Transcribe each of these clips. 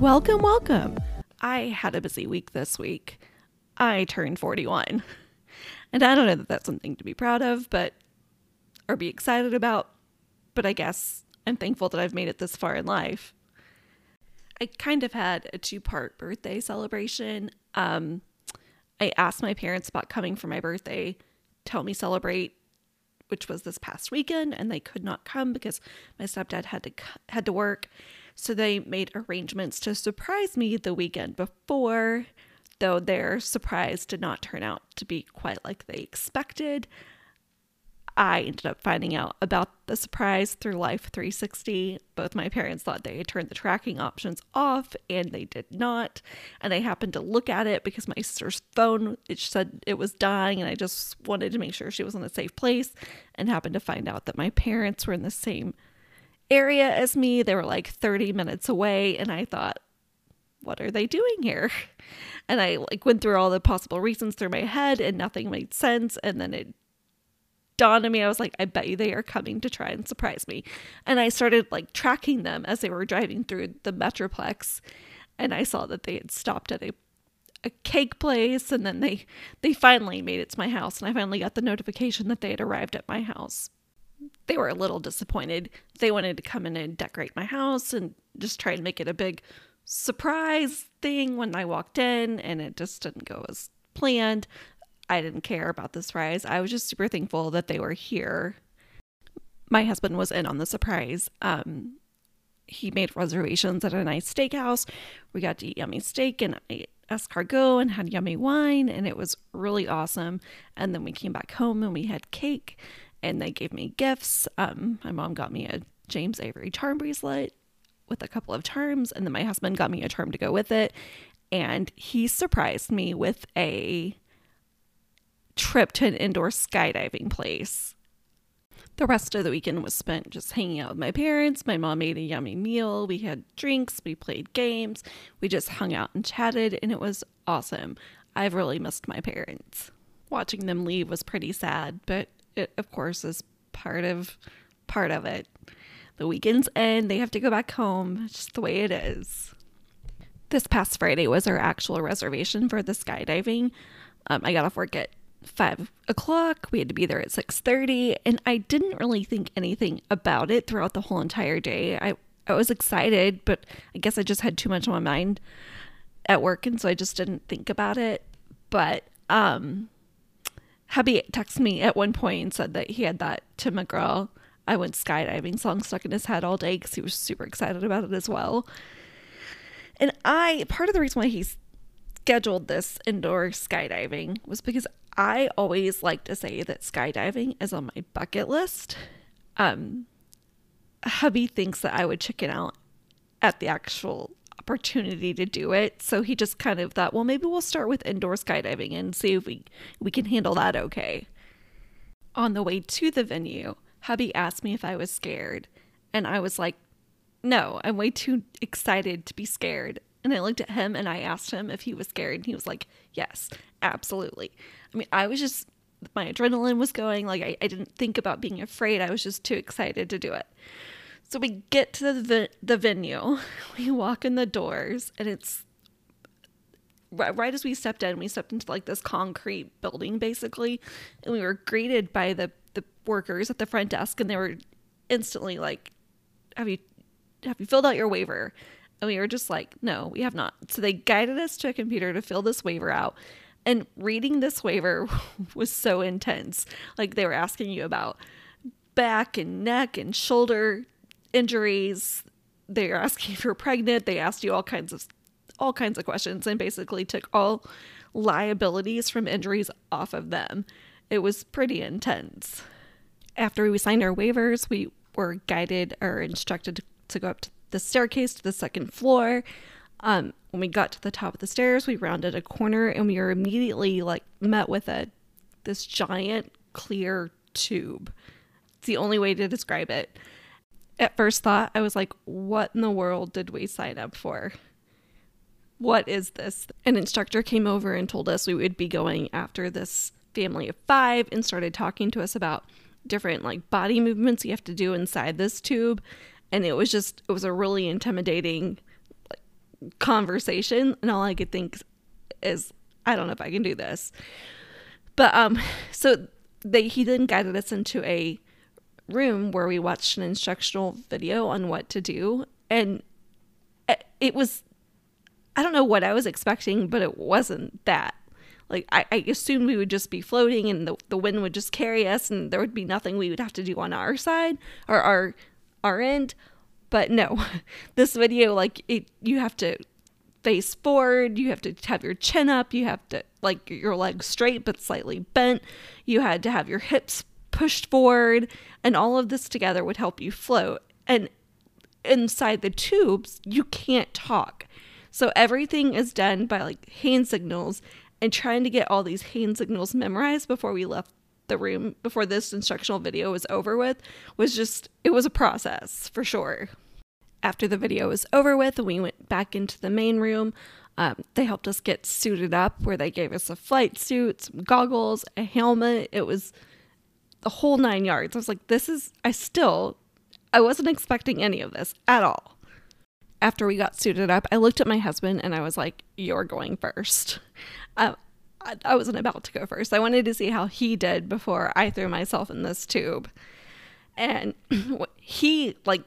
Welcome, welcome. I had a busy week this week. I turned 41. And I don't know that that's something to be proud of, but, or be excited about, but I guess I'm thankful that I've made it this far in life. I kind of had a two part birthday celebration. Um, I asked my parents about coming for my birthday to help me celebrate, which was this past weekend, and they could not come because my stepdad had to had to work. So they made arrangements to surprise me the weekend before, though their surprise did not turn out to be quite like they expected. I ended up finding out about the surprise through Life 360. Both my parents thought they had turned the tracking options off, and they did not. And I happened to look at it because my sister's phone it said it was dying, and I just wanted to make sure she was in a safe place. And happened to find out that my parents were in the same area as me. They were like 30 minutes away, and I thought, what are they doing here? And I like went through all the possible reasons through my head and nothing made sense. And then it dawned on me, I was like, I bet you they are coming to try and surprise me. And I started like tracking them as they were driving through the Metroplex. And I saw that they had stopped at a a cake place and then they they finally made it to my house and I finally got the notification that they had arrived at my house they were a little disappointed. They wanted to come in and decorate my house and just try and make it a big surprise thing when I walked in, and it just didn't go as planned. I didn't care about the surprise. I was just super thankful that they were here. My husband was in on the surprise. Um, he made reservations at a nice steakhouse. We got to eat yummy steak and I ate escargot and had yummy wine, and it was really awesome. And then we came back home and we had cake and they gave me gifts. Um, my mom got me a James Avery charm bracelet with a couple of charms, and then my husband got me a charm to go with it. And he surprised me with a trip to an indoor skydiving place. The rest of the weekend was spent just hanging out with my parents. My mom made a yummy meal. We had drinks. We played games. We just hung out and chatted, and it was awesome. I've really missed my parents. Watching them leave was pretty sad, but it of course is part of part of it. The weekends end, they have to go back home. Just the way it is. This past Friday was our actual reservation for the skydiving. Um, I got off work at five o'clock. We had to be there at six thirty, and I didn't really think anything about it throughout the whole entire day. I I was excited, but I guess I just had too much on my mind at work, and so I just didn't think about it. But um, hubby texted me at one point and said that he had that Tim McGraw I went skydiving song stuck in his head all day because he was super excited about it as well. And I, part of the reason why he scheduled this indoor skydiving was because I always like to say that skydiving is on my bucket list. Um, hubby thinks that I would chicken out at the actual opportunity to do it. So he just kind of thought, well, maybe we'll start with indoor skydiving and see if we we can handle that okay. On the way to the venue, hubby asked me if I was scared, and I was like, "No, I'm way too excited to be scared." And I looked at him and I asked him if he was scared, and he was like, "Yes, absolutely." I mean, I was just my adrenaline was going like I, I didn't think about being afraid. I was just too excited to do it. So we get to the the venue. We walk in the doors, and it's right, right as we stepped in. We stepped into like this concrete building, basically, and we were greeted by the the workers at the front desk, and they were instantly like, "Have you have you filled out your waiver?" And we were just like, "No, we have not." So they guided us to a computer to fill this waiver out. And reading this waiver was so intense. Like they were asking you about back and neck and shoulder injuries. They are asking if you're pregnant. They asked you all kinds of all kinds of questions and basically took all liabilities from injuries off of them. It was pretty intense. After we signed our waivers, we were guided or instructed to go up to the staircase to the second floor. Um, when we got to the top of the stairs, we rounded a corner and we were immediately like met with a this giant clear tube. It's the only way to describe it at first thought, I was like, what in the world did we sign up for? What is this? An instructor came over and told us we would be going after this family of five and started talking to us about different like body movements you have to do inside this tube. And it was just, it was a really intimidating like, conversation, and all I could think is, I don't know if I can do this. But um, so they he then guided us into a room where we watched an instructional video on what to do, and it was I don't know what I was expecting, but it wasn't that. Like I, I assumed we would just be floating and the, the wind would just carry us and there would be nothing we would have to do on our side or our our end. But no. This video like it you have to face forward, you have to have your chin up, you have to like your legs straight but slightly bent. You had to have your hips pushed forward and all of this together would help you float. And inside the tubes, you can't talk. So everything is done by like hand signals and trying to get all these hand signals memorized before we left the room before this instructional video was over with was just it was a process for sure. After the video was over with, we went back into the main room. Um, they helped us get suited up where they gave us a flight suit, some goggles, a helmet. It was the whole nine yards. I was like, this is, I still, I wasn't expecting any of this at all after we got suited up, I looked at my husband and I was like, You're going first. I, I wasn't about to go first. I wanted to see how he did before I threw myself in this tube. And he, like,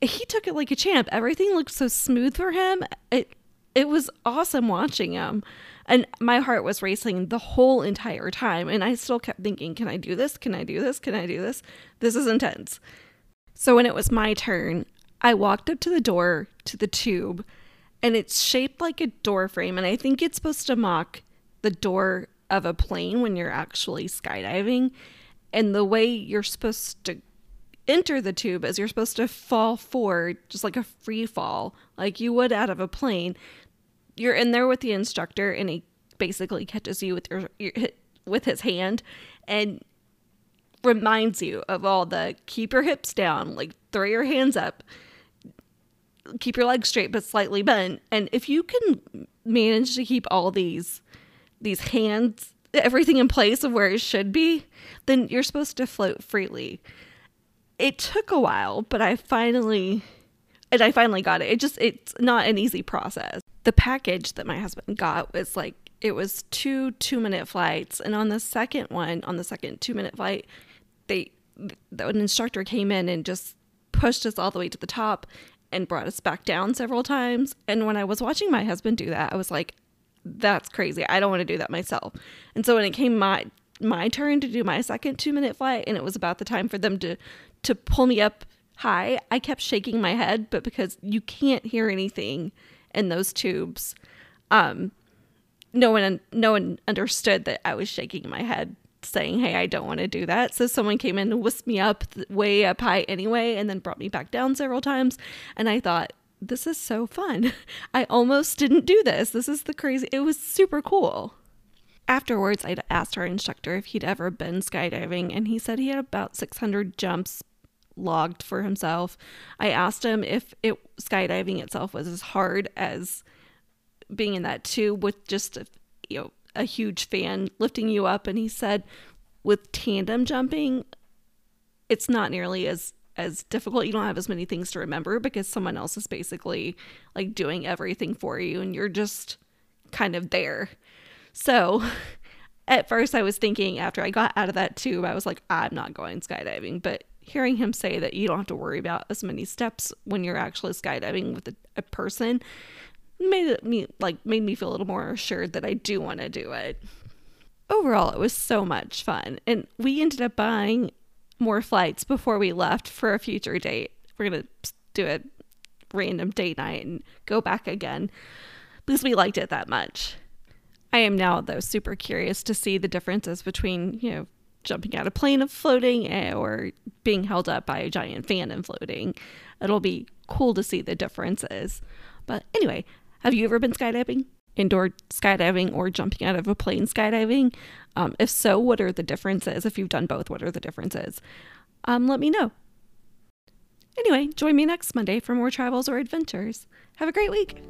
he took it like a champ. Everything looked so smooth for him. It it was awesome watching him. And my heart was racing the whole entire time. And I still kept thinking, can I do this? Can I do this? Can I do this? This is intense. So when it was my turn, I walked up to the door to the tube and it's shaped like a door frame. And I think it's supposed to mock the door of a plane when you're actually skydiving. And the way you're supposed to enter the tube is you're supposed to fall forward, just like a free fall, like you would out of a plane. You're in there with the instructor, and he basically catches you with your, your with his hand, and reminds you of all the keep your hips down, like throw your hands up, keep your legs straight but slightly bent. And if you can manage to keep all these these hands everything in place of where it should be, then you're supposed to float freely. It took a while, but I finally and I finally got it. It just it's not an easy process. The package that my husband got was like it was two 2-minute flights and on the second one, on the second 2-minute flight, they the, an instructor came in and just pushed us all the way to the top and brought us back down several times. And when I was watching my husband do that, I was like, that's crazy. I don't want to do that myself. And so when it came my my turn to do my second 2-minute flight and it was about the time for them to to pull me up high, I kept shaking my head, but because you can't hear anything in those tubes, um no one no one understood that I was shaking my head saying, Hey, I don't want to do that. So someone came in and whisked me up way up high anyway, and then brought me back down several times. And I thought, this is so fun. I almost didn't do this. This is the crazy, it was super cool. Afterwards, I asked our instructor if he'd ever been skydiving, and he said he had about 600 jumps logged for himself. I asked him if it skydiving itself was as hard as being in that tube with just you know a huge fan lifting you up. And he said with tandem jumping it's not nearly as as difficult. You don't have as many things to remember because someone else is basically like doing everything for you and you're just kind of there. So at first i was thinking after i got out of that tube i was like i'm not going skydiving. But hearing him say that you don't have to worry about as many steps when you're actually skydiving with a, a person made me like made me feel a little more assured that I do want to do it. Overall, it was so much fun, and we ended up buying more flights before we left for a future date. We're gonna do a random date night and go back again because we liked it that much. I am now though super curious to see the differences between you know jumping out of a plane and floating eh, or being held up by a giant fan and floating. It'll be cool to see the differences. But anyway, have you ever been skydiving? Indoor skydiving or jumping out of a plane skydiving? Um, if so, what are the differences? If you've done both, what are the differences? Um, let me know. Anyway, join me next Monday for more travels or adventures. Have a great week.